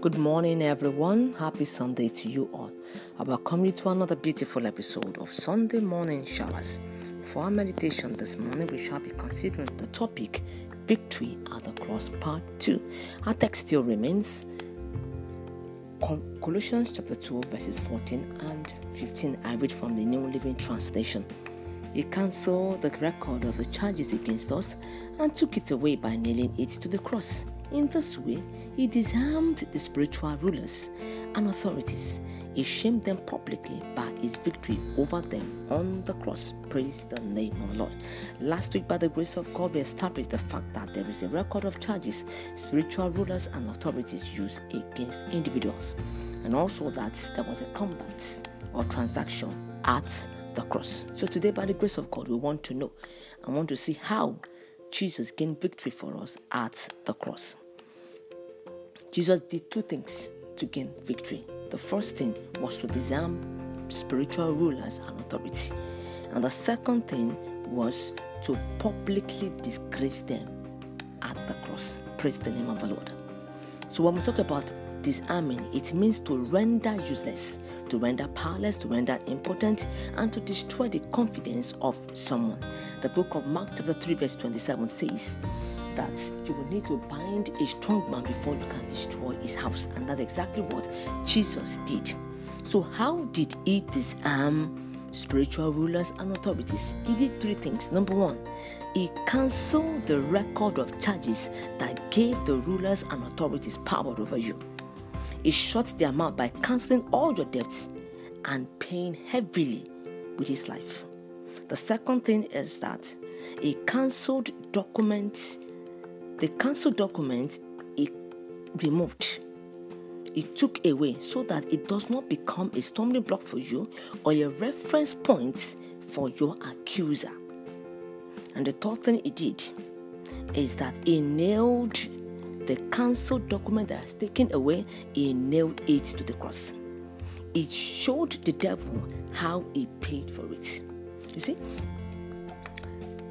Good morning, everyone. Happy Sunday to you all. I welcome you to another beautiful episode of Sunday Morning Showers. For our meditation this morning, we shall be considering the topic Victory at the Cross Part 2. Our text still remains Colossians chapter 2, verses 14 and 15. I read from the New Living Translation. He cancelled the record of the charges against us and took it away by nailing it to the cross. In this way, he disarmed the spiritual rulers and authorities. He shamed them publicly by his victory over them on the cross. Praise the name of the Lord. Last week, by the grace of God, we established the fact that there is a record of charges spiritual rulers and authorities use against individuals, and also that there was a combat or transaction at the cross. So, today, by the grace of God, we want to know and want to see how Jesus gained victory for us at the cross. Jesus did two things to gain victory. The first thing was to disarm spiritual rulers and authority. And the second thing was to publicly disgrace them at the cross. Praise the name of the Lord. So when we talk about disarming, it means to render useless, to render powerless, to render impotent, and to destroy the confidence of someone. The book of Mark, chapter 3, verse 27 says, that you will need to bind a strong man before you can destroy his house. And that's exactly what Jesus did. So, how did he disarm spiritual rulers and authorities? He did three things. Number one, he cancelled the record of charges that gave the rulers and authorities power over you. He shut their mouth by cancelling all your debts and paying heavily with his life. The second thing is that he cancelled documents the council document it removed it took away so that it does not become a stumbling block for you or a reference point for your accuser. And the third thing he did is that he nailed the council document that was taken away, he nailed it to the cross. It showed the devil how he paid for it. You see,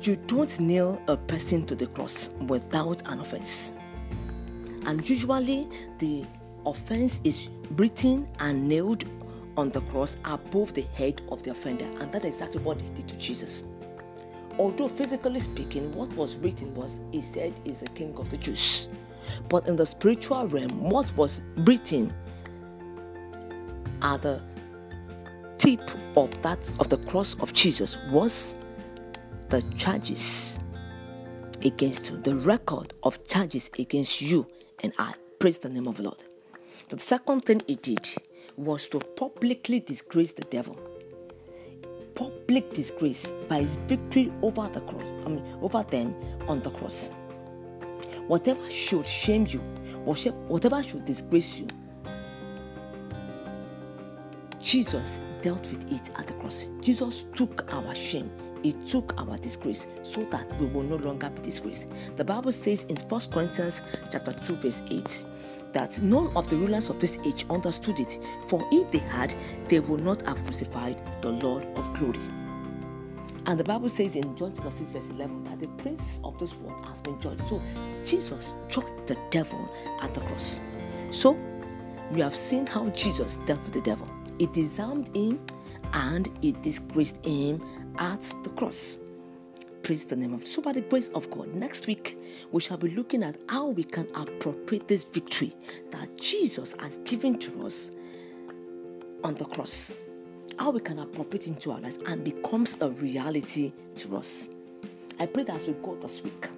you don't nail a person to the cross without an offense. And usually, the offense is written and nailed on the cross above the head of the offender, and that's exactly what he did to Jesus. Although physically speaking, what was written was he said is the king of the Jews. But in the spiritual realm, what was written at the tip of that of the cross of Jesus was the charges against you, the record of charges against you and I. Praise the name of the Lord. The second thing he did was to publicly disgrace the devil. Public disgrace by his victory over the cross, I mean over them on the cross. Whatever should shame you, whatever should disgrace you, Jesus dealt with it at the cross. Jesus took our shame he took our disgrace so that we will no longer be disgraced. The Bible says in 1 Corinthians chapter 2, verse 8, that none of the rulers of this age understood it, for if they had, they would not have crucified the Lord of glory. And the Bible says in John chapter 6, verse 11, that the prince of this world has been judged. So Jesus judged the devil at the cross. So we have seen how Jesus dealt with the devil. He disarmed him and he disgraced him at the cross. Praise the name of so by the grace of God. Next week we shall be looking at how we can appropriate this victory that Jesus has given to us on the cross. How we can appropriate into our lives and becomes a reality to us. I pray that as we go this week,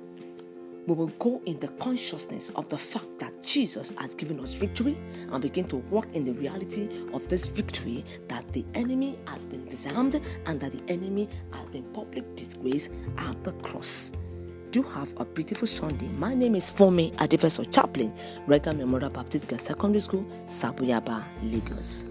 we will go in the consciousness of the fact that Jesus has given us victory and begin to walk in the reality of this victory that the enemy has been disarmed and that the enemy has been public disgrace at the cross. Do have a beautiful Sunday. My name is Fome Adifeso Chaplain, Reagan Memorial Baptist Girls Secondary School, Sabuyaba, Lagos.